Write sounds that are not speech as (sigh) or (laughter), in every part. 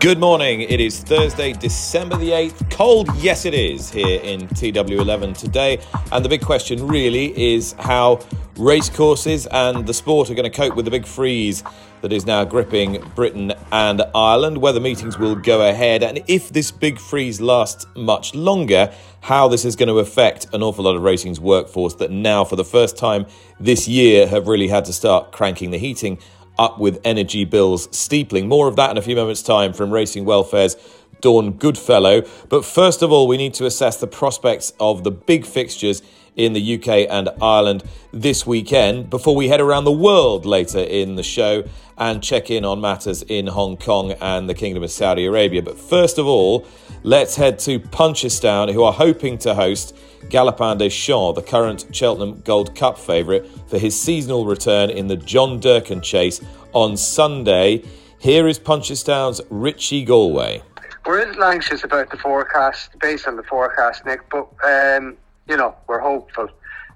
Good morning. It is Thursday, December the 8th. Cold, yes, it is here in TW11 today. And the big question really is how racecourses and the sport are going to cope with the big freeze that is now gripping Britain and Ireland, whether meetings will go ahead, and if this big freeze lasts much longer, how this is going to affect an awful lot of racing's workforce that now, for the first time this year, have really had to start cranking the heating up with energy bills steepling. More of that in a few moments' time from Racing Welfare's Dawn Goodfellow. But first of all, we need to assess the prospects of the big fixtures in the UK and Ireland this weekend before we head around the world later in the show and check in on matters in Hong Kong and the Kingdom of Saudi Arabia. But first of all, let's head to Punchestown, who are hoping to host Galopin Des the current Cheltenham Gold Cup favourite, for his seasonal return in the John Durkan Chase on Sunday. Here is Punchestown's Richie Galway. We're a little anxious about the forecast, based on the forecast, Nick, but um, you know we're hopeful.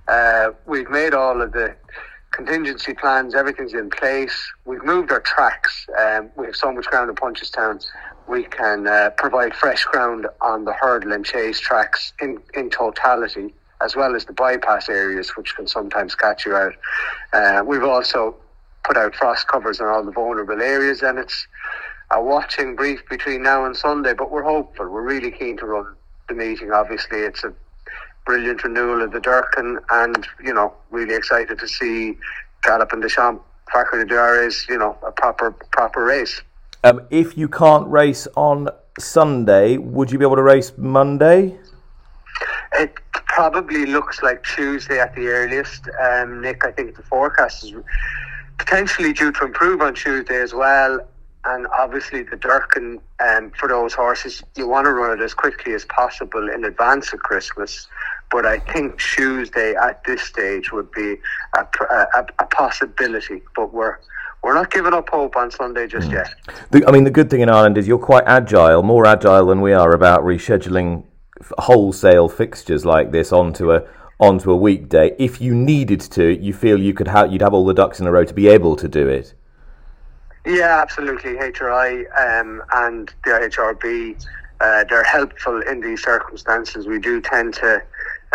Uh, we've made all of the contingency plans, everything's in place. We've moved our tracks. Um, we have so much ground in Punchestown. We can uh, provide fresh ground on the hurdle and chase tracks in, in totality, as well as the bypass areas, which can sometimes catch you out. Uh, we've also put out frost covers on all the vulnerable areas, and it's a watching brief between now and Sunday. But we're hopeful. We're really keen to run the meeting. Obviously, it's a brilliant renewal of the Durkan, and you know, really excited to see Galopin Des Champs Facre de is you know a proper proper race. Um, if you can't race on Sunday, would you be able to race Monday? It probably looks like Tuesday at the earliest. Um, Nick, I think the forecast is potentially due to improve on Tuesday as well. And obviously, the Durkan um, for those horses, you want to run it as quickly as possible in advance of Christmas. But I think Tuesday at this stage would be a, a, a possibility. But we're we're not giving up hope on Sunday just mm. yet. The, I mean, the good thing in Ireland is you're quite agile, more agile than we are about rescheduling wholesale fixtures like this onto a onto a weekday. If you needed to, you feel you could have you'd have all the ducks in a row to be able to do it. Yeah, absolutely. HRI um, and the IHRB, uh, they're helpful in these circumstances. We do tend to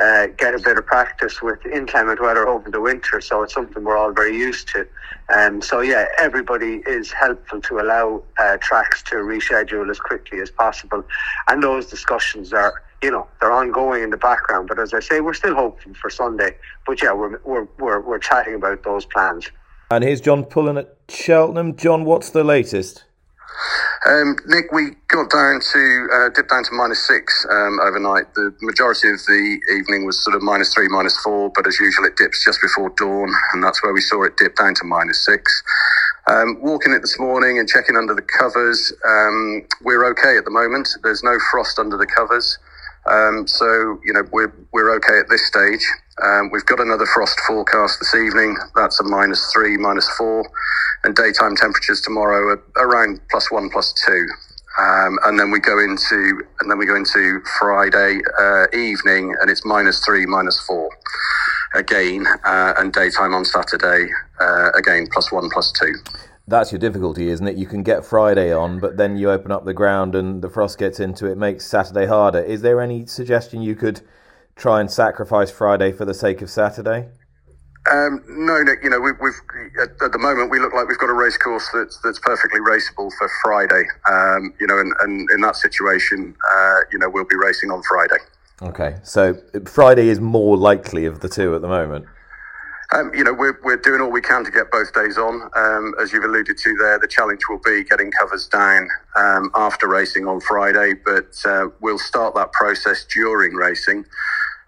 uh, get a bit of practice with inclement weather over the winter, so it's something we're all very used to. Um, so yeah, everybody is helpful to allow uh, tracks to reschedule as quickly as possible, and those discussions are, you know, they're ongoing in the background. But as I say, we're still hoping for Sunday. But yeah, we're we're we're, we're chatting about those plans. And here's John Pullen at Cheltenham. John, what's the latest? Um, Nick, we got down to uh, dipped down to minus six um, overnight. The majority of the evening was sort of minus three, minus four, but as usual, it dips just before dawn, and that's where we saw it dip down to minus six. Um, walking it this morning and checking under the covers, um, we're okay at the moment. There's no frost under the covers. Um, so, you know, we're, we're okay at this stage. Um, we've got another frost forecast this evening. That's a minus three, minus four. And daytime temperatures tomorrow are around plus one, plus two. Um, and then we go into and then we go into Friday uh, evening, and it's minus three, minus four again, uh, and daytime on Saturday uh, again plus one, plus two that's your difficulty, isn't it? You can get Friday on, but then you open up the ground and the frost gets into it, makes Saturday harder. Is there any suggestion you could try and sacrifice Friday for the sake of Saturday? Um, no, Nick. You know, we, have at, at, the moment we look like we've got a race course that's that's perfectly raceable for Friday. Um, you know, and, and in that situation, uh, you know, we'll be racing on Friday. Okay, so Friday is more likely of the two at the moment. Um, you know, we're, we're doing all we can to get both days on. Um, as you've alluded to there, the challenge will be getting covers down um, after racing on Friday, but uh, we'll start that process during racing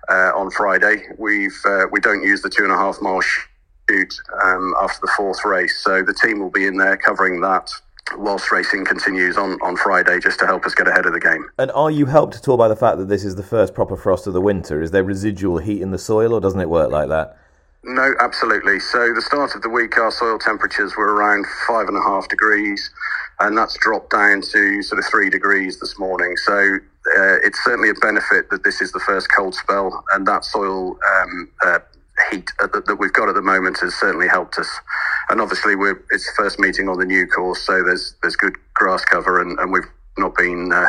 uh, on Friday. We've uh, we don't use the two and a half mile shoot um, after the fourth race, so the team will be in there covering that whilst racing continues on, on Friday just to help us get ahead of the game. And are you helped at all by the fact that this is the first proper frost of the winter? Is there residual heat in the soil or doesn't it work like that? No, absolutely. So the start of the week, our soil temperatures were around five and a half degrees, and that's dropped down to sort of three degrees this morning. So uh, it's certainly a benefit that this is the first cold spell, and that soil um, uh, heat that, that we've got at the moment has certainly helped us. And obviously, we're it's the first meeting on the new course, so there's there's good grass cover, and, and we've not been uh,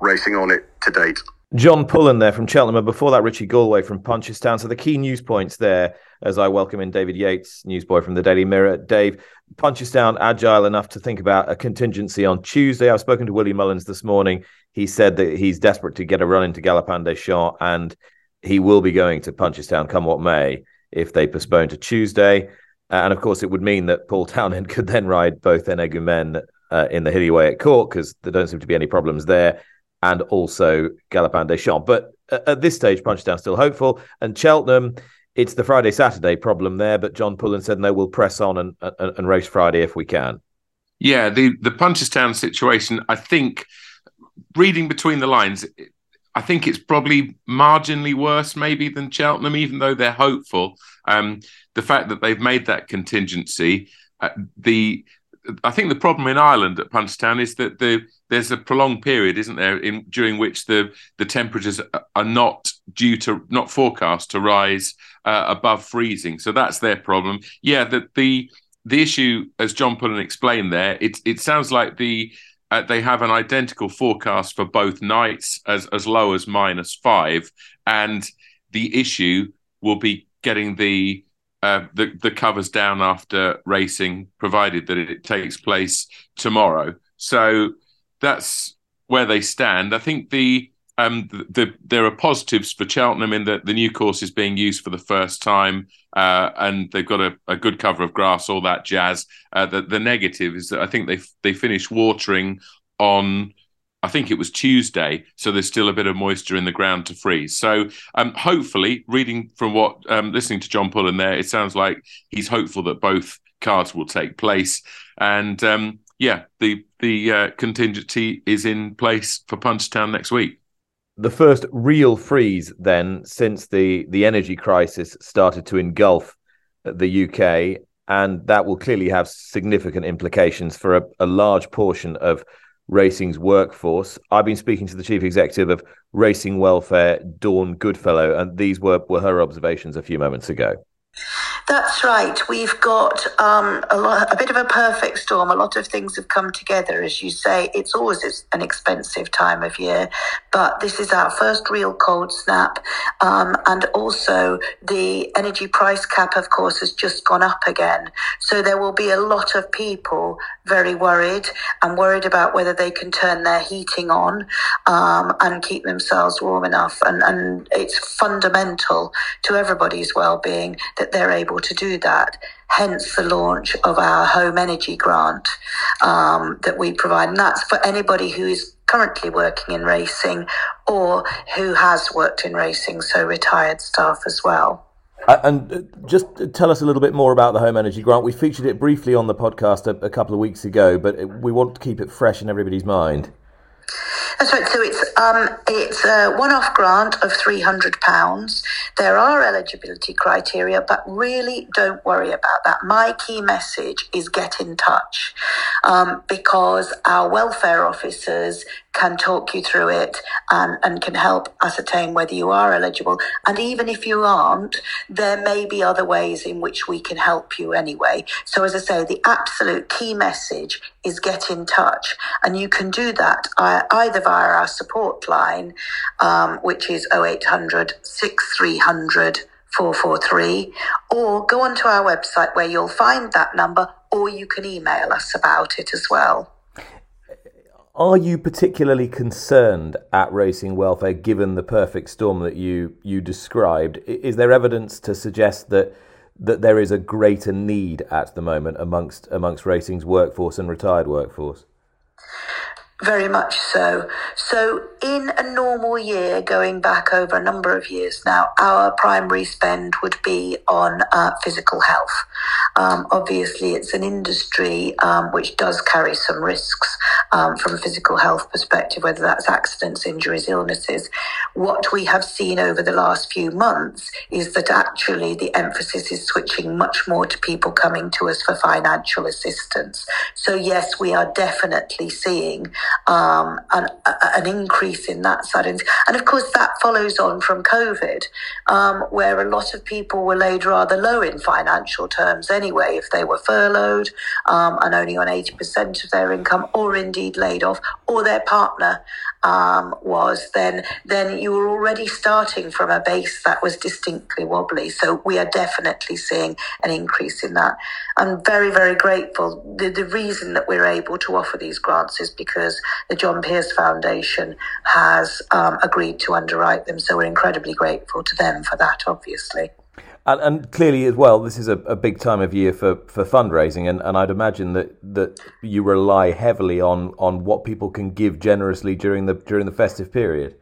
racing on it to date. John Pullen there from Cheltenham, and before that, Richie Galway from Punchestown. So the key news points there, as I welcome in David Yates, newsboy from the Daily Mirror. Dave, Punchestown agile enough to think about a contingency on Tuesday. I've spoken to Willie Mullins this morning. He said that he's desperate to get a run into Galopin des Champs, and he will be going to Punchestown come what may if they postpone to Tuesday. And of course, it would mean that Paul (laughs) Townend could then ride both Energumen uh, in the hilly way at Cork because there don't seem to be any problems there and also Galopin des Champs. But at this stage, Punchestown still hopeful. And Cheltenham, it's the Friday Saturday problem there. But John Pullen said no, we'll press on and, and, and race Friday if we can. Yeah, the the Punchestown situation. I think reading between the lines, I think it's probably marginally worse, maybe than Cheltenham, even though they're hopeful. Um, the fact that they've made that contingency, uh, the I think the problem in Ireland at Punchestown is that the there's a prolonged period, isn't there, in during which the the temperatures are not due to not forecast to rise uh, above freezing. So that's their problem. Yeah, that the the issue, as John Pullen explained there, it it sounds like the uh, they have an identical forecast for both nights as as low as minus five, and the issue will be getting the uh, the the covers down after racing, provided that it takes place tomorrow. So that's where they stand. I think the um, the, the, there are positives for Cheltenham in that the new course is being used for the first time, uh, and they've got a, a, good cover of grass, all that jazz. Uh, the, the negative is that I think they they finished watering on I think it was Tuesday, so there's still a bit of moisture in the ground to freeze. So, um, hopefully, reading from what um, listening to John Pullen there, it sounds like he's hopeful that both cards will take place, and um, yeah, the the uh, contingency is in place for Punchestown next week. The first real freeze, then, since the the energy crisis started to engulf the UK, and that will clearly have significant implications for a, a large portion of racing's workforce. I've been speaking to the chief executive of Racing Welfare, Dawn Goodfellow, and these were, were her observations a few moments ago. That's right. We've got um, a, lot, a bit of a perfect storm. A lot of things have come together, as you say. It's always an expensive time of year, but this is our first real cold snap. Um, and also, the energy price cap, of course, has just gone up again. So there will be a lot of people very worried and worried about whether they can turn their heating on um, and keep themselves warm enough. And, and it's fundamental to everybody's well-being that they're able to do that. Hence the launch of our home energy grant um, that we provide. And that's for anybody who is currently working in racing or who has worked in racing, so retired staff as well. Uh, and uh, just tell us a little bit more about the home energy grant. We featured it briefly on the podcast a, a couple of weeks ago, but we want to keep it fresh in everybody's mind. That's right. So it's um, it's a one-off grant of three hundred pounds. There are eligibility criteria, but really don't worry about that. My key message is get in touch um, because our welfare officers can talk you through it and, and can help ascertain whether you are eligible. And even if you aren't, there may be other ways in which we can help you anyway. So, as I say, the absolute key message is get in touch. And you can do that either via our support line, um, which is 0800 6300 443, or go onto our website where you'll find that number, or you can email us about it as well. Are you particularly concerned at racing welfare given the perfect storm that you you described? Is there evidence to suggest that that there is a greater need at the moment amongst amongst racing's workforce and retired workforce? Very much so. So, in a normal year, going back over a number of years now, our primary spend would be on uh, physical health. Um, obviously, it's an industry um, which does carry some risks um, from a physical health perspective, whether that's accidents, injuries, illnesses. What we have seen over the last few months is that actually the emphasis is switching much more to people coming to us for financial assistance. So, yes, we are definitely seeing um, an, an, increase in that side. And of course, that follows on from COVID, um, where a lot of people were laid rather low in financial terms anyway, if they were furloughed um, and only on 80% of their income, or indeed laid off, or their partner um, was, then then you were already starting from a base that was distinctly wobbly. So we are definitely seeing an increase in that. I'm very very grateful. The, the reason that we're able to offer these grants is because the John Pierce Foundation has um, agreed to underwrite them. So we're incredibly grateful to them for that, obviously. And, and, clearly, as well, this is a, a, big time of year for, for fundraising, and, and I'd imagine that, that you rely heavily on, on what people can give generously during the during the festive period.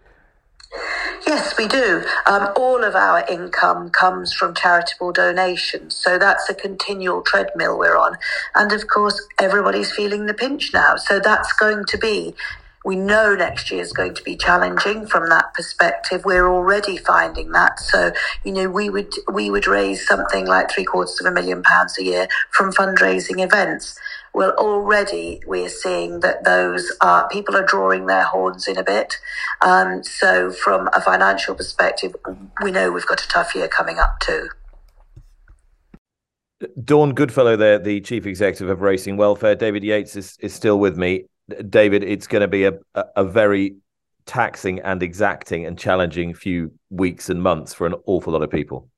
Yes, we do. Um, all of our income comes from charitable donations, so that's a continual treadmill we're on. And of course, everybody's feeling the pinch now, so that's going to be we know next year is going to be challenging from that perspective. We're already finding that. So, you know, we would, we would raise something like three quarters of a million pounds a year from fundraising events. Well, already we're seeing that those are, people are drawing their horns in a bit. Um, so from a financial perspective, we know we've got a tough year coming up too. Dawn Goodfellow there, the chief executive of Racing Welfare. David Yates is, is still with me. David, it's going to be a, a very taxing and exacting and challenging few weeks and months for an awful lot of people.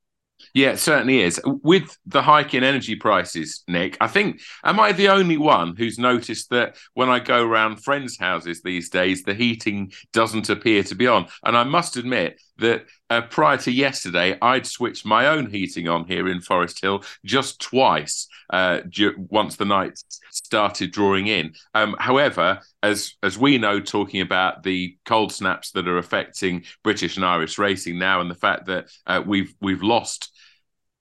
Yeah, it certainly is. With the hike in energy prices, Nick, I think, am I the only one who's noticed that when I go around friends' houses these days, the heating doesn't appear to be on? And I must admit that uh, prior to yesterday, I'd switched my own heating on here in Forest Hill just twice uh, once the night started drawing in. Um, however, as as we know, talking about the cold snaps that are affecting British and Irish racing now, and the fact that uh, we've we've lost.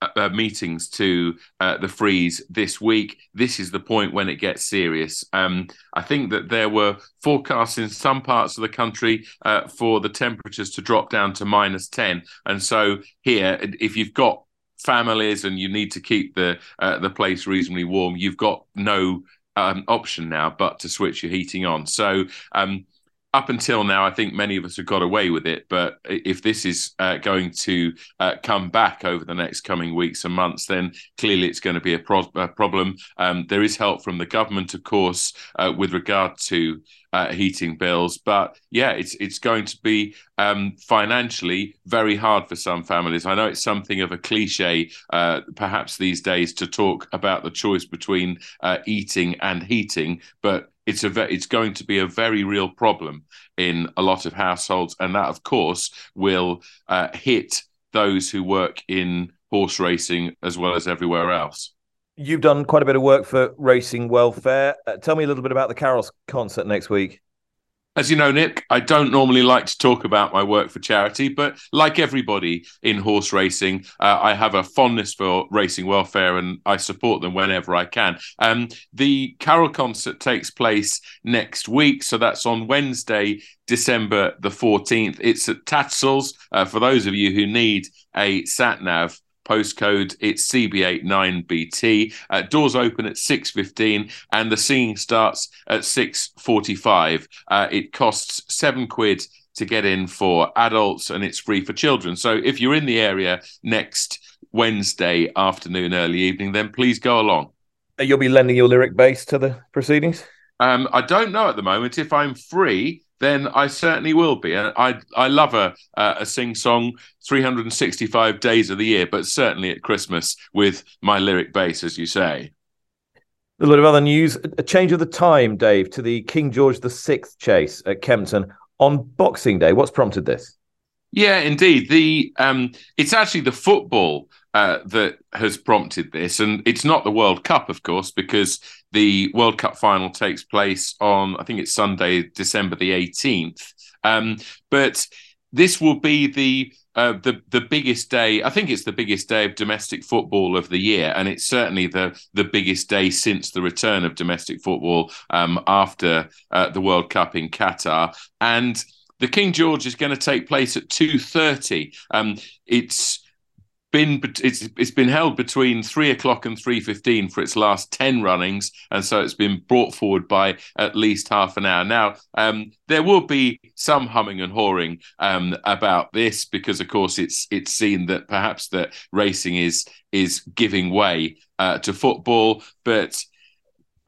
Uh, uh meetings to uh, the freeze this week. This is the point when it gets serious. Um, I think that there were forecasts in some parts of the country uh, for the temperatures to drop down to minus 10. And so, here, if you've got families and you need to keep the uh, the place reasonably warm, you've got no um, option now but to switch your heating on. So um, up until now, I think many of us have got away with it. But if this is uh, going to uh, come back over the next coming weeks and months, then clearly it's going to be a, pro- a problem. Um, there is help from the government, of course, uh, with regard to uh, heating bills. But yeah, it's it's going to be um, financially very hard for some families. I know it's something of a cliche, uh, perhaps these days, to talk about the choice between uh, eating and heating, but it's a ve- it's going to be a very real problem in a lot of households, and that, of course, will uh, hit those who work in horse racing as well as everywhere else. You've done quite a bit of work for Racing Welfare. Uh, tell me a little bit about the Carols concert next week. As you know, Nick, I don't normally like to talk about my work for charity, but like everybody in horse racing, uh, I have a fondness for racing welfare and I support them whenever I can. Um, the Carol concert takes place next week, so that's on Wednesday, December the 14th. It's at Tattersalls. Uh, for those of you who need a sat nav, postcode. It's CB89BT. Uh, doors open at 6.15 and the singing starts at 6.45. Uh, it costs seven quid to get in for adults and it's free for children. So if you're in the area next Wednesday afternoon, early evening, then please go along. You'll be lending your lyric bass to the proceedings? Um, I don't know at the moment. If I'm free, then I certainly will be. I I love a a sing song 365 days of the year, but certainly at Christmas with my lyric bass, as you say. A lot of other news: a change of the time, Dave, to the King George VI chase at Kempton on Boxing Day. What's prompted this? Yeah, indeed. The um, it's actually the football uh, that has prompted this, and it's not the World Cup, of course, because the World Cup final takes place on I think it's Sunday, December the eighteenth. Um, but this will be the uh, the the biggest day. I think it's the biggest day of domestic football of the year, and it's certainly the the biggest day since the return of domestic football um, after uh, the World Cup in Qatar. And the King George is going to take place at two thirty. Um, it's been it's it's been held between three o'clock and three fifteen for its last ten runnings, and so it's been brought forward by at least half an hour. Now, um, there will be some humming and hawing um, about this because, of course, it's it's seen that perhaps that racing is is giving way uh, to football, but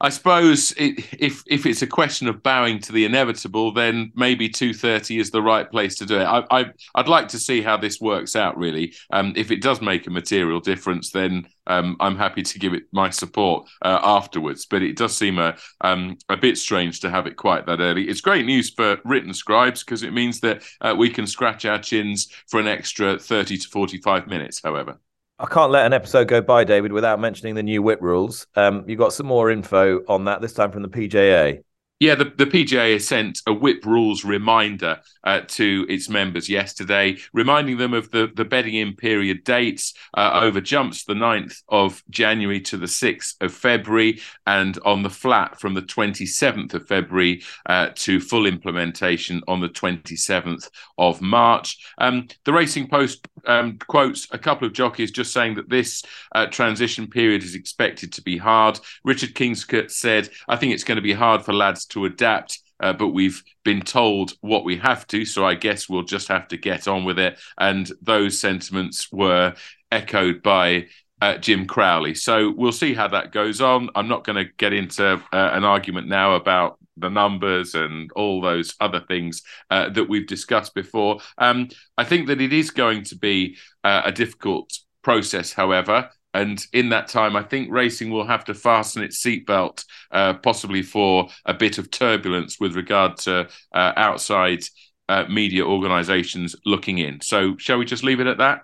I suppose it, if if it's a question of bowing to the inevitable, then maybe two thirty is the right place to do it. I, I would like to see how this works out. Really, um, if it does make a material difference, then um, I'm happy to give it my support uh, afterwards. But it does seem a um, a bit strange to have it quite that early. It's great news for written scribes because it means that uh, we can scratch our chins for an extra thirty to forty five minutes. However. I can't let an episode go by, David, without mentioning the new whip rules. Um, you got some more info on that this time from the PJA. Yeah, the, the PJA has sent a whip rules reminder uh, to its members yesterday, reminding them of the, the bedding in period dates uh, over jumps the 9th of January to the 6th of February, and on the flat from the 27th of February uh, to full implementation on the 27th of March. Um, the Racing Post um, quotes a couple of jockeys just saying that this uh, transition period is expected to be hard. Richard Kingscote said, I think it's going to be hard for lads to adapt. Uh, but we've been told what we have to, so I guess we'll just have to get on with it. And those sentiments were echoed by uh, Jim Crowley. So we'll see how that goes on. I'm not going to get into uh, an argument now about the numbers and all those other things uh, that we've discussed before. Um, I think that it is going to be uh, a difficult process, however. And in that time, I think racing will have to fasten its seatbelt, uh, possibly for a bit of turbulence with regard to uh, outside uh, media organisations looking in. So, shall we just leave it at that?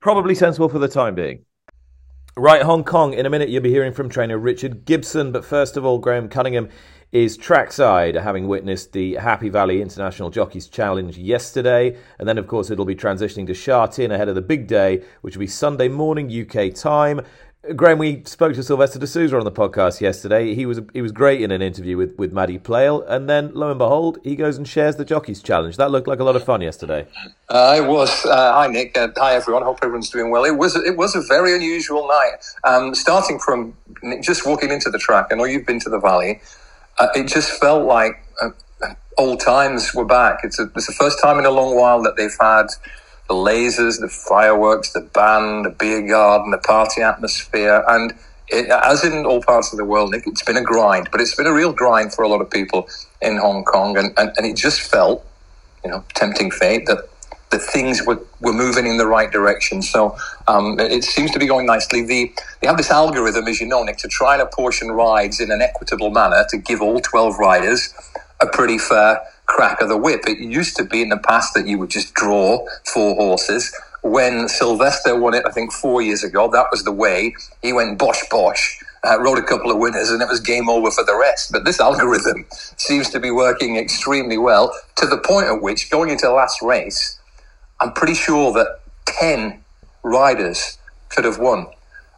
Probably sensible for the time being. Right, Hong Kong. In a minute, you'll be hearing from trainer Richard Gibson. But first of all, Graham Cunningham is trackside, having witnessed the Happy Valley International Jockeys Challenge yesterday. And then, of course, it'll be transitioning to Sha Tin ahead of the big day, which will be Sunday morning UK time. Graham, we spoke to Silvestre de Sousa on the podcast yesterday. He was he was great in an interview with, with Maddie Plale, and then lo and behold, he goes and shares the jockeys challenge. That looked like a lot of fun yesterday. Uh, it was. Uh, hi Nick. Uh, hi everyone. Hope everyone's doing well. It was it was a very unusual night. Um, starting from just walking into the track. I know you've been to the valley uh, it just felt like uh, old times were back. It's, a, it's the first time in a long while that they've had the lasers, the fireworks, the band, the beer garden, the party atmosphere, and it, as in all parts of the world, it's been a grind, but it's been a real grind for a lot of people in Hong Kong, and, and, and it just felt, you know, tempting fate that that things were, were moving in the right direction. So um, it seems to be going nicely. The, they have this algorithm, as you know, Nick, to try and apportion rides in an equitable manner to give all 12 riders a pretty fair crack of the whip. It used to be in the past that you would just draw four horses. When Silvestre won it, I think four years ago, that was the way. He went bosh bosh. Uh, rode a couple of winners and it was game over for the rest. But this (laughs) algorithm seems to be working extremely well to the point at which going into the last race, I'm pretty sure that 10 riders could have won.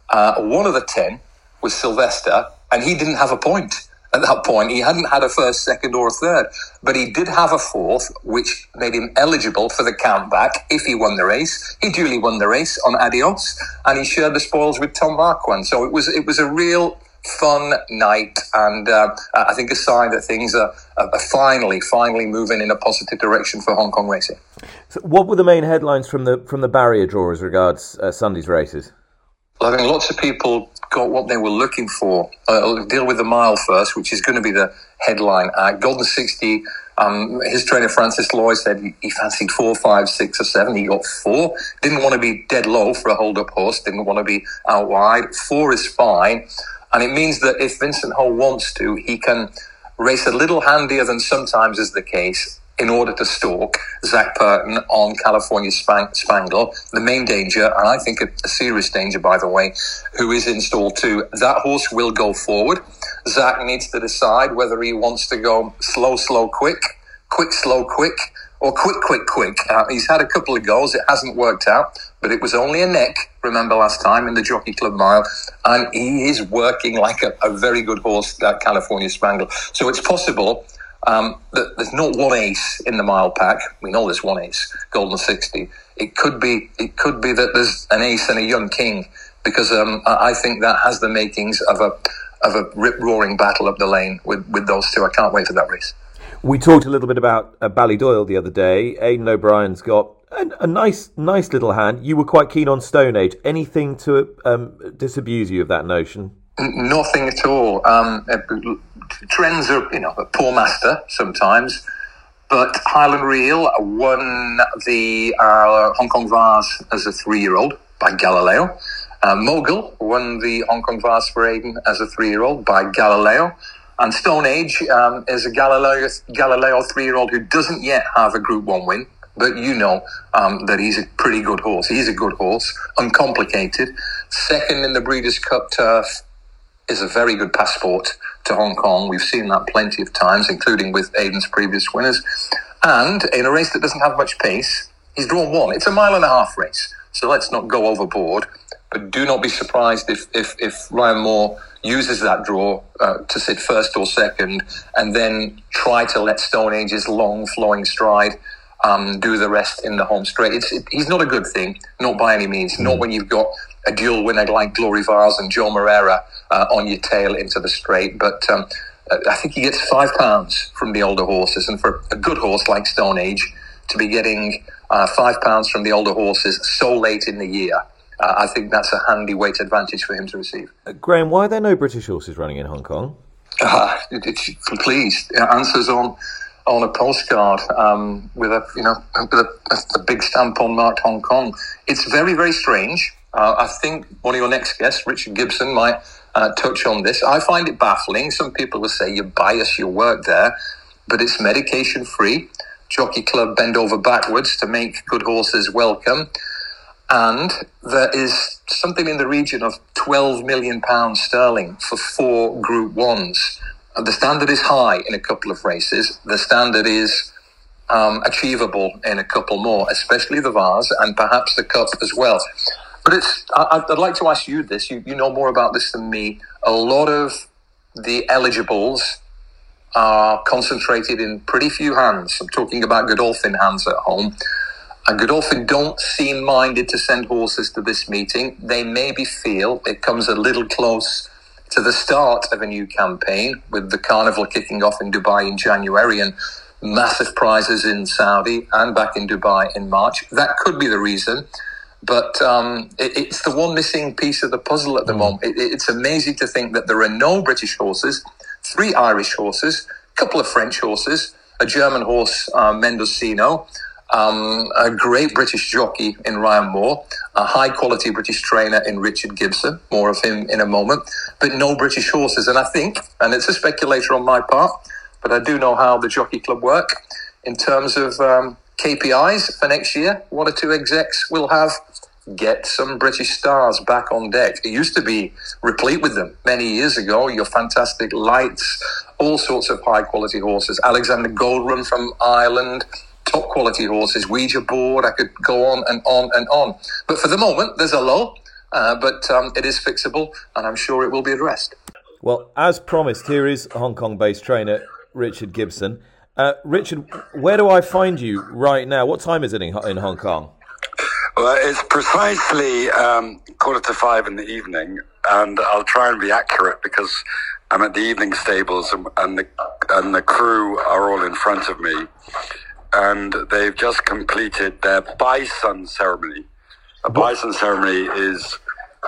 Uh, one of the 10 was Silvestre, and he didn't have a point at that point. He hadn't had a first, second, or a third, but he did have a fourth, which made him eligible for the countback if he won the race. He duly won the race on Adios, and he shared the spoils with Tom Marquand. So it was it was a real fun night, and uh, I think a sign that things are, are, finally, finally moving in a positive direction for Hong Kong racing. So what were the main headlines from the from the barrier draw as regards uh, Sunday's races? Well, I think lots of people got what they were looking for. Uh, deal with the mile first, which is going to be the headline. Uh, Golden 60, um, his trainer Francis Lui said he, he, fancied four, five, six, or seven. He got four. Didn't want to be dead low for a hold up horse. Didn't want to be out wide. Four is fine. And it means that if Vincent Ho wants to, he can race a little handier than sometimes is the case in order to stalk Zac Purton on California Spang- Spangle. The main danger, and I think a, a, serious danger, by the way, who is in stall two. That horse will go forward. Zach needs to decide whether he wants to go slow, slow, quick, quick, slow, quick, or quick, quick, quick. Uh, he's had a couple of goals. It hasn't worked out, but it was only a neck, remember last time in the Jockey Club Mile. And he is working like a, a very good horse, that California Spangle. So it's possible um, there's not one ace in the mile pack. We know there's one ace, Golden Sixty. It could be, it could be that there's an ace and a young king, because um, I think that has the makings of a of a rip roaring battle up the lane with, with those two. I can't wait for that race. We talked a little bit about uh, Ballydoyle the other day. Aidan O'Brien's got a, a, nice, nice little hand. You were quite keen on Stone Age. Anything to um, disabuse you of that notion? Nothing at all. Um, trends are, you know, a poor master sometimes. But Highland Reel won the uh, Hong Kong Vase as a three-year-old by Galileo. Uh, Mogul won the Hong Kong Vase for Aidan as a three-year-old by Galileo. And Stone Age um, is a Galileo, Galileo three-year-old who doesn't yet have a Group One win, but you know um, that he's a pretty good horse. He's a good horse, uncomplicated. Second in the Breeders' Cup turf is a very good passport to Hong Kong. We've seen that plenty of times, including with Aidan's previous winners. And in a race that doesn't have much pace, he's drawn one. It's a mile and a half race, so let's not go overboard. But do not be surprised if, if, if Ryan Moore uses that draw uh, to sit first or second and then try to let Stone Age's long flowing stride um, do the rest in the home straight. It's, it, he's not a good thing, not by any means. Not when you've got a dual winner like Glory Vase and Joao Moreira uh, on your tail into the straight. But um, I think he gets five pounds from the older horses, and for a good horse like Stone Age to be getting uh, five pounds from the older horses so late in the year. Uh, I think that's a handy weight advantage for him to receive. Uh, Graham, why are there no British horses running in Hong Kong? Uh, it, it's please answers on on a postcard um, with a you know with a, a, big stamp on marked Hong Kong. It's very very strange. Uh, I think one of your next guests, Richard Gibson, might uh, touch on this. I find it baffling. Some people will say you bias your work there, but it's medication free. Jockey Club bend over backwards to make good horses welcome. And there is something in the region of 12 million pounds sterling for four Group Ones. The standard is high in a couple of races. The standard is um, achievable in a couple more, especially the Vase and perhaps the Cup as well. But it's, I, would like to ask you this. You, you know more about this than me. A lot of the eligibles are concentrated in pretty few hands. I'm talking about Godolphin hands at home. And Godolphin don't seem minded to send horses to this meeting. They maybe feel it comes a little close to the start of a new campaign with the carnival kicking off in Dubai in January and massive prizes in Saudi and back in Dubai in March. That could be the reason. But um, it, it's the one missing piece of the puzzle at the mm. moment. It, it's amazing to think that there are no British horses, three Irish horses, a couple of French horses, a German horse, uh, Mendocino, um, a great British jockey in Ryan Moore, a high quality British trainer in Richard Gibson, more of him in a moment, but no British horses. And I think, and it's a speculator on my part, but I do know how the Jockey Club work in terms of um, KPIs for next year. One or two execs will have get some British stars back on deck. It used to be replete with them many years ago. Your fantastic lights, all sorts of high quality horses. Alexander Goldrun from Ireland, top quality horses. Ouija board. I could go on and on and on. But for the moment, there's a lull. Uh, but um, it is fixable, and I'm sure it will be addressed. Well, as promised, here is Hong Kong-based trainer Richard Gibson. Uh, Richard, where do I find you right now? What time is it in, in Hong Kong? Well, it's precisely um, quarter to five in the evening, and I'll try and be accurate because I'm at the evening stables, and, and the and the crew are all in front of me, and they've just completed their bison ceremony. A bison ceremony is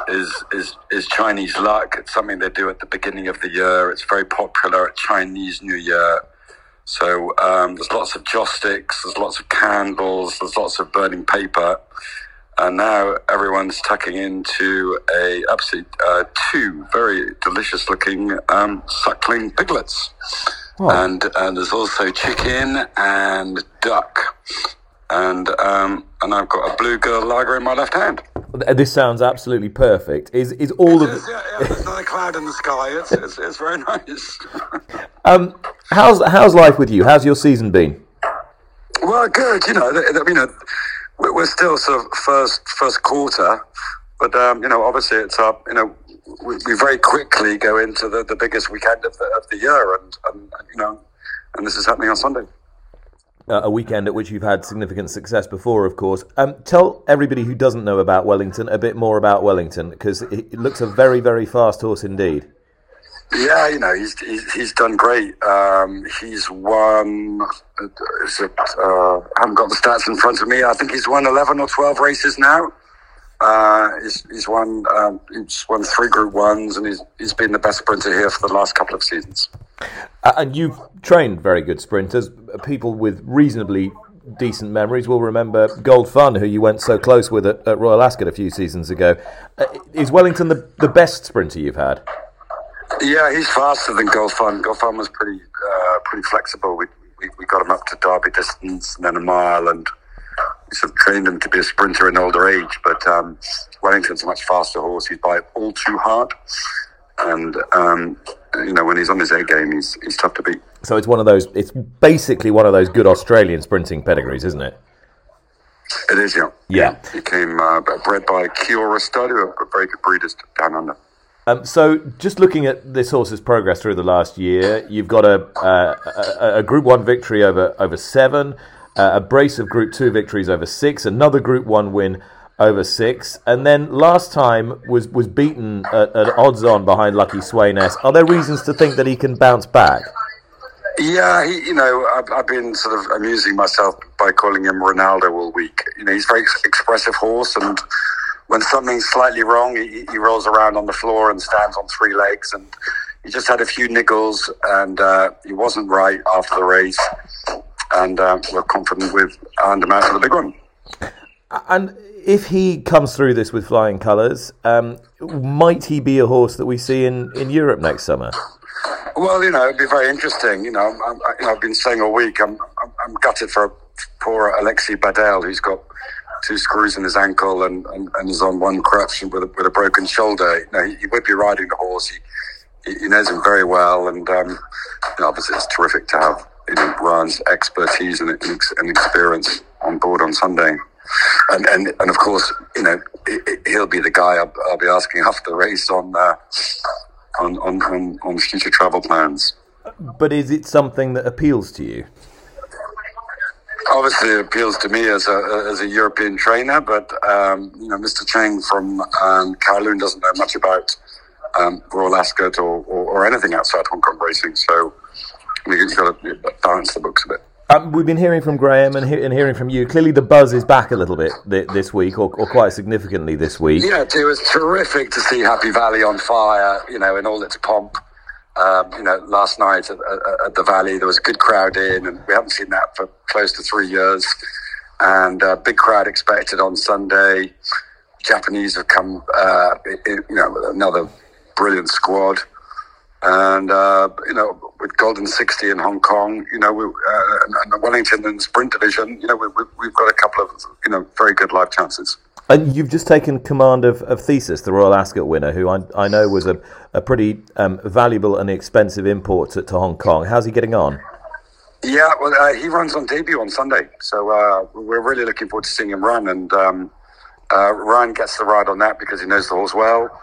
is is is Chinese luck. It's something they do at the beginning of the year. It's very popular at Chinese New Year. So um, there's lots of joss sticks, there's lots of candles, there's lots of burning paper, and now everyone's tucking into a absolutely uh, two very delicious looking um, suckling piglets. Oh. And and there's also chicken and duck, and um, and I've got a blue girl lager in my left hand. This sounds absolutely perfect. Is is all it of is, yeah, yeah, there's not a cloud in the sky. It's it's, it's very nice. (laughs) um, how's how's life with you? How's your season been? Well, good. You know, you know, we're still sort of first first quarter, but um, you know, obviously it's up. You know, we, we, very quickly go into the, the biggest weekend of the, of the year, and, and you know, and this is happening on Sunday. Uh, a weekend at which you've had significant success before, of course. Um, tell everybody who doesn't know about Wellington a bit more about Wellington because it, looks a very, very fast horse indeed. Yeah, you know he's he's, he's done great. Um, he's won. Is it, uh, I haven't got the stats in front of me. I think he's won eleven or twelve races now. Uh, he's, he's won um, he's won three Group Ones, and he's he's been the best sprinter here for the last couple of seasons. Uh, and you've trained very good sprinters. People with reasonably decent memories will remember Gold Fun, who you went so close with at, at Royal Ascot a few seasons ago. Uh, is Wellington the, the best sprinter you've had? Yeah, he's faster than Gold Fun. Gold Fun was pretty uh, pretty flexible. We, we, we got him up to Derby distance and then a mile and sort of trained him to be a sprinter in older age. But um, Wellington's a much faster horse. He's by All Too Hard, and um, you know when he's on his A game, he's he's tough to beat. So it's one of those. It's basically one of those good Australian sprinting pedigrees, isn't it? It is, yeah. Yeah. He came uh, bred by Kia Ora Stud, a very good breeders down under. Um, so, just looking at this horse's progress through the last year, you've got a, a, a Group One victory over over seven, uh, a brace of Group 2 victories over six, another Group 1 win over six, and then last time was, was beaten at, at odds on behind Lucky Sweynesse. Are there reasons to think that he can bounce back? Yeah, he, you know, I've, I've, been sort of amusing myself by calling him Ronaldo all week. You know, he's a very expressive horse, and when something's slightly wrong, he, he rolls around on the floor and stands on three legs. And he just had a few niggles, and uh, he wasn't right after the race and uh, we're confident with Andermatt for the big one. And if he comes through this with flying colours, um, might he be a horse that we see in, in Europe next summer? Well, you know, it'd be very interesting. You know, i you know I've been saying all week, I'm, I'm, I'm gutted for poor Alexis Badel, who's got two screws in his ankle and, and, and is on one crutch with a, with a broken shoulder. You know, he, he would be riding the horse. He, he, he knows him very well, and um, you know, obviously it's terrific to have you know, Ryan's expertise and, and experience on board on Sunday. And, and, and of course, you know, he'll be the guy I'll, I'll be asking after the race on, uh, on, on, on, on future travel plans. But is it something that appeals to you? Obviously, it appeals to me as a as a European trainer, but um, you know, Mr. Chang from um, Kowloon doesn't know much about um, Royal Ascot or, or, or anything outside Hong Kong racing. So you've got to balance the books a bit. Um, we've been hearing from Graham and, he- and, hearing from you. Clearly, the buzz is back a little bit th- this week, or, or, quite significantly this week. Yeah, it was terrific to see Happy Valley on fire. You know, in all its pomp. Um, you know, last night at, at, at, the Valley, there was a good crowd in, and we haven't seen that for close to three years. And a uh, big crowd expected on Sunday. Japanese have come, uh, in, you know, another brilliant squad. And, uh, you know, with Golden 60 in Hong Kong, you know, we, uh, and, the Wellington and sprint division, you know, we, have got a couple of, you know, very good live chances. And you've just taken command of, of Thesis, the Royal Ascot winner, who I, I know was a, a pretty um, valuable and expensive import to, to, Hong Kong. How's he getting on? Yeah, well, uh, he runs on debut on Sunday, so uh, we're really looking forward to seeing him run. And um, uh, Ryan gets the ride on that because he knows the horse well,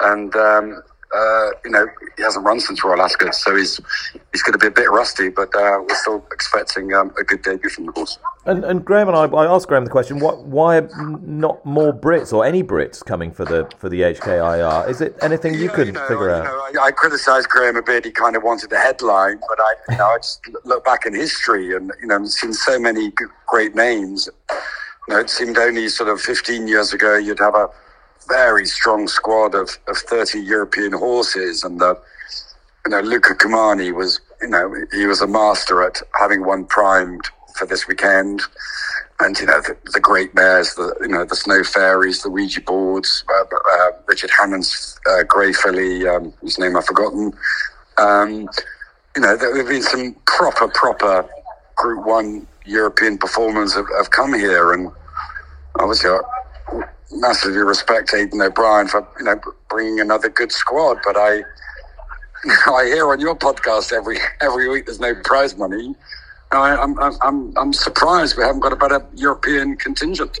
and um, uh, you know, he hasn't run since Royal Ascot, so he's he's going to be a bit rusty, but uh, we're still expecting um, a good debut from the horse. And, and Graham and I, I asked Graham the question: what, why not more Brits or any Brits coming for the for the HKIR? Is it anything you yeah, could you know, figure out? Know, I, I criticised Graham a bit. He kind of wanted the headline, but I, you know, I just look back in history and you know, seen so many great names. You know, it seemed only sort of 15 years ago you'd have a very strong squad of, of 30 European horses. And the, you know, Luca Cumani was, you know, he was a master at having one primed for this weekend. And, you know, the, the great mares, the, you know, the Snow Fairies, the Ouija boards, uh, uh, Richard Hammond's uh, Grey Filly, um, whose name I've forgotten. Um, you know, there have been some proper, proper Group One European performers have, have come here, and obviously massively respect Aidan O'Brien for you know bringing another good squad. But I, (laughs) I hear on your podcast every every week there's no prize money. I, I'm, I'm, I'm surprised we haven't got a better European contingent.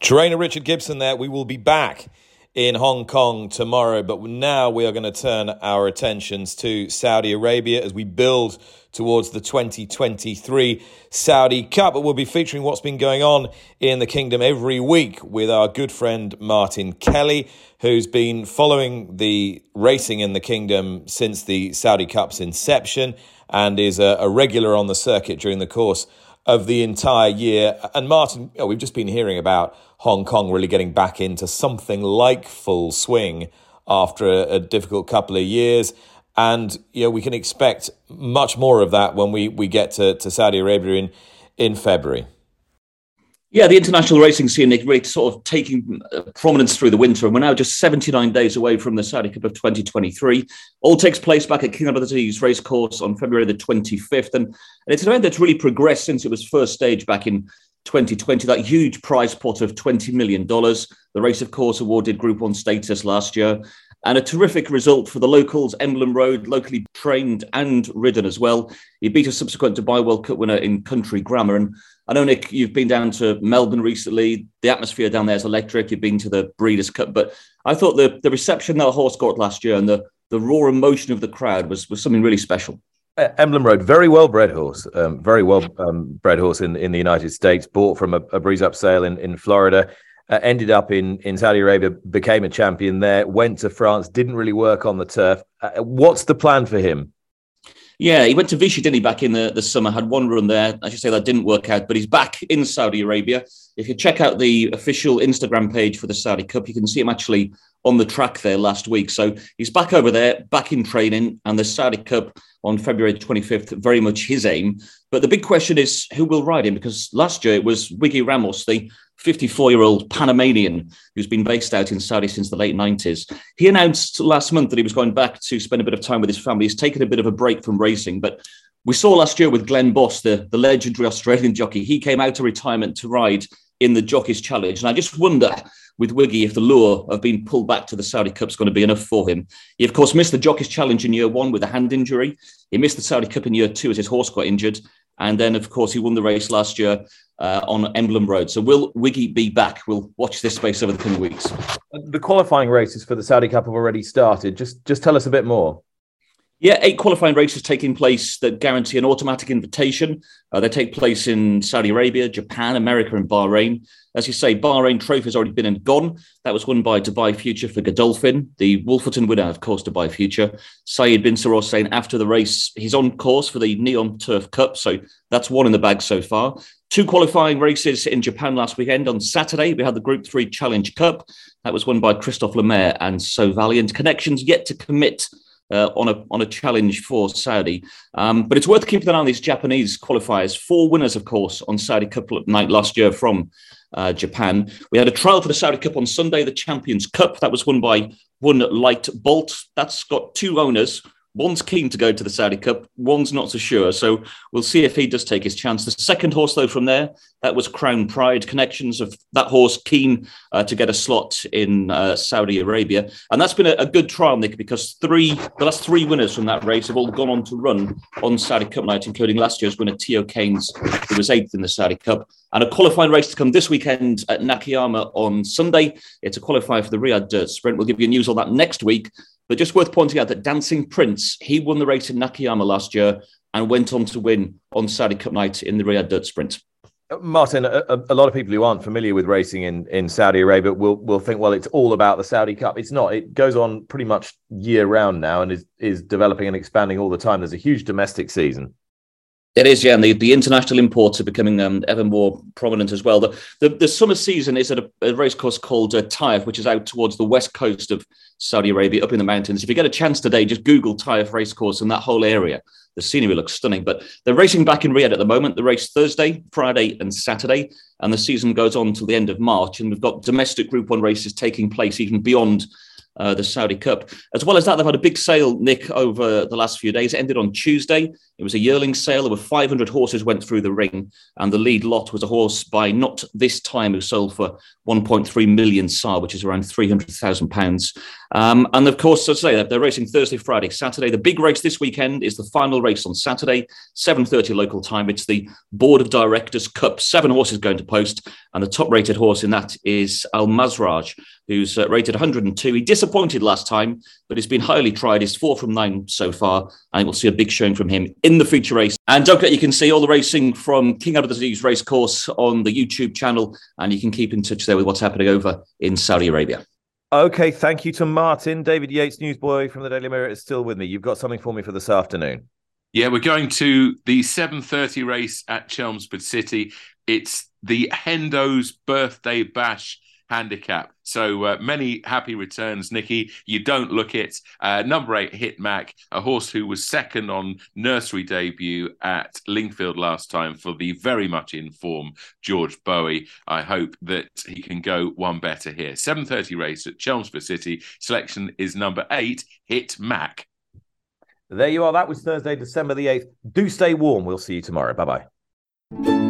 Trainer Richard Gibson there. We will be back in Hong Kong tomorrow. But now we are going to turn our attentions to Saudi Arabia as we build towards the 2023 Saudi Cup. But We'll be featuring what's been going on in the kingdom every week with our good friend Martin Kelly, who's been following the racing in the kingdom since the Saudi Cup's inception and is a, a regular on the circuit during the course of the entire year. And Martin, you know, we've just been hearing about Hong Kong really getting back into something like full swing after a, a difficult couple of years. And you know, we can expect much more of that when we, we get to, to Saudi Arabia in, in February. Yeah, the international racing scene, Nick, really sort of taking uh, prominence through the winter. And we're now just 79 days away from the Saudi Cup of 2023. All takes place back at King Abdulaziz Racecourse on February the 25th. And, and it's an event that's really progressed since it was first staged back in 2020. That huge prize pot of $20 million. The race, of course, awarded Group 1 status last year. And a terrific result for the locals, Emblem Road, locally trained and ridden as well. He beat a subsequent Dubai World Cup winner in Country Grammar. And I know, Nick, you've been down to Melbourne recently. The atmosphere down there is electric. You've been to the Breeders' Cup, but I thought the, the reception that horse got last year and the, the raw emotion of the crowd was, was something really special. Emblem Road, very well bred horse, um, very well um, bred horse in, in the United States, bought from a, a breeze up sale in, in Florida. Uh, ended up in, in Saudi Arabia, became a champion there, went to France, didn't really work on the turf. Uh, what's the plan for him? Yeah, he went to Vichy, didn't he, back in the, the summer, had one run there. I should say that didn't work out, but he's back in Saudi Arabia. If you check out the official Instagram page for the Saudi Cup, you can see him actually on the track there last week. So he's back over there, back in training, and the Saudi Cup on February 25th, very much his aim. But the big question is who will ride him? Because last year it was Wiggy Ramos, the 54 year old Panamanian who's been based out in Saudi since the late 90s. He announced last month that he was going back to spend a bit of time with his family. He's taken a bit of a break from racing, but we saw last year with Glen Boss, the, the legendary Australian jockey, he came out of retirement to ride in the Jockeys Challenge. And I just wonder with Wiggy if the lure of being pulled back to the Saudi Cup is going to be enough for him. He, of course, missed the Jockeys Challenge in year one with a hand injury. He missed the Saudi Cup in year two as his horse got injured. And then, of course, he won the race last year uh, on Emblem Road. So will Wiggy be back? We'll watch this space over the coming weeks. The qualifying races for the Saudi Cup have already started. Just just tell us a bit more. Yeah, eight qualifying races taking place that guarantee an automatic invitation. Uh, they take place in Saudi Arabia, Japan, America, and Bahrain. As you say, Bahrain trophy has already been and gone. That was won by Dubai Future for Godolphin. The Wolferton winner, of course, Dubai Future. Saeed bin Suroor saying after the race, he's on course for the Neom Turf Cup. So that's one in the bag so far. Two qualifying races in Japan last weekend. On Saturday, we had the Group 3 Challenge Cup. That was won by Christophe Lemaire and So Valiant. Connections yet to commit uh, on a on a challenge for Saudi. Um, but it's worth keeping an eye on these Japanese qualifiers. Four winners, of course, on Saudi Cup night last year from uh, Japan. We had a trial for the Saudi Cup on Sunday, the Champions Cup. That was won by Jun Light Bolt. That's got two owners. One's keen to go to the Saudi Cup, one's not so sure. So we'll see if he does take his chance. The second horse, though, from there, that was Crown Pride. Connections of that horse keen uh, to get a slot in uh, Saudi Arabia. And that's been a, a, good trial, Nick, because three the last three winners from that race have all gone on to run on Saudi Cup night, including last year's winner, T O Keynes, who was eighth in the Saudi Cup. And a qualifying race to come this weekend at Nakayama on Sunday. It's a qualifier for the Riyadh Dirt Sprint. We'll give you news on that next week. But just worth pointing out that Dancing Prince, he won the race in Nakayama last year and went on to win on Saudi Cup night in the Riyadh Dirt Sprint. Uh, Martin, a, a, lot of people who aren't familiar with racing in, in Saudi Arabia will, will think, well, it's all about the Saudi Cup. It's not. It goes on pretty much year round now and is, is developing and expanding all the time. There's a huge domestic season. It is, yeah, and the, the international imports are becoming um, ever more prominent as well. The, the, the summer season is at a, a racecourse called uh, Taif, which is out towards the west coast of Saudi Arabia, up in the mountains. If you get a chance today, just Google Taif racecourse and that whole area. The scenery looks stunning. But they're racing back in Riyadh at the moment. The race Thursday, Friday, and Saturday, and the season goes on till the end of March. And we've got domestic Group One races taking place even beyond uh, the Saudi Cup. As well as that, they've had a big sale, Nick, over the last few days. It ended on Tuesday. It was a yearling sale. Were 500 horses went through the ring, and the lead lot was a horse by not this time who sold for 1.3 million SAR, which is around 300,000 pounds. Um, and of course, as I say, they're racing Thursday, Friday, Saturday. The big race this weekend is the final race on Saturday, 7.30 local time. It's the Board of Directors Cup. Seven horses going to post, and the top-rated horse in that is Al Mazraj, who's uh, rated 102. He disappointed last time, but he's been highly tried. He's four from nine so far, and we'll see a big showing from him in the feature race. And don't forget, you can see all the racing from King Abdulaziz race course on the YouTube channel, and you can keep in touch there with what's happening over in Saudi Arabia. Okay, thank you to Martin. David Yates, newsboy from the Daily Mirror, is still with me. You've got something for me for this afternoon. Yeah, we're going to the 7:30 race at Chelmsford City. It's the Hendo's birthday bash handicap. So uh, many happy returns, Nikki. You don't look it. Uh, number eight, Hit Mac, a horse who was second on nursery debut at Lingfield last time for the very much in form George Boughey. I hope that he can go one better here. 7.30 race at Chelmsford City. Selection is number eight, Hit Mac. There you are. That was Thursday, December the 8th. Do stay warm. We'll see you tomorrow. Bye bye.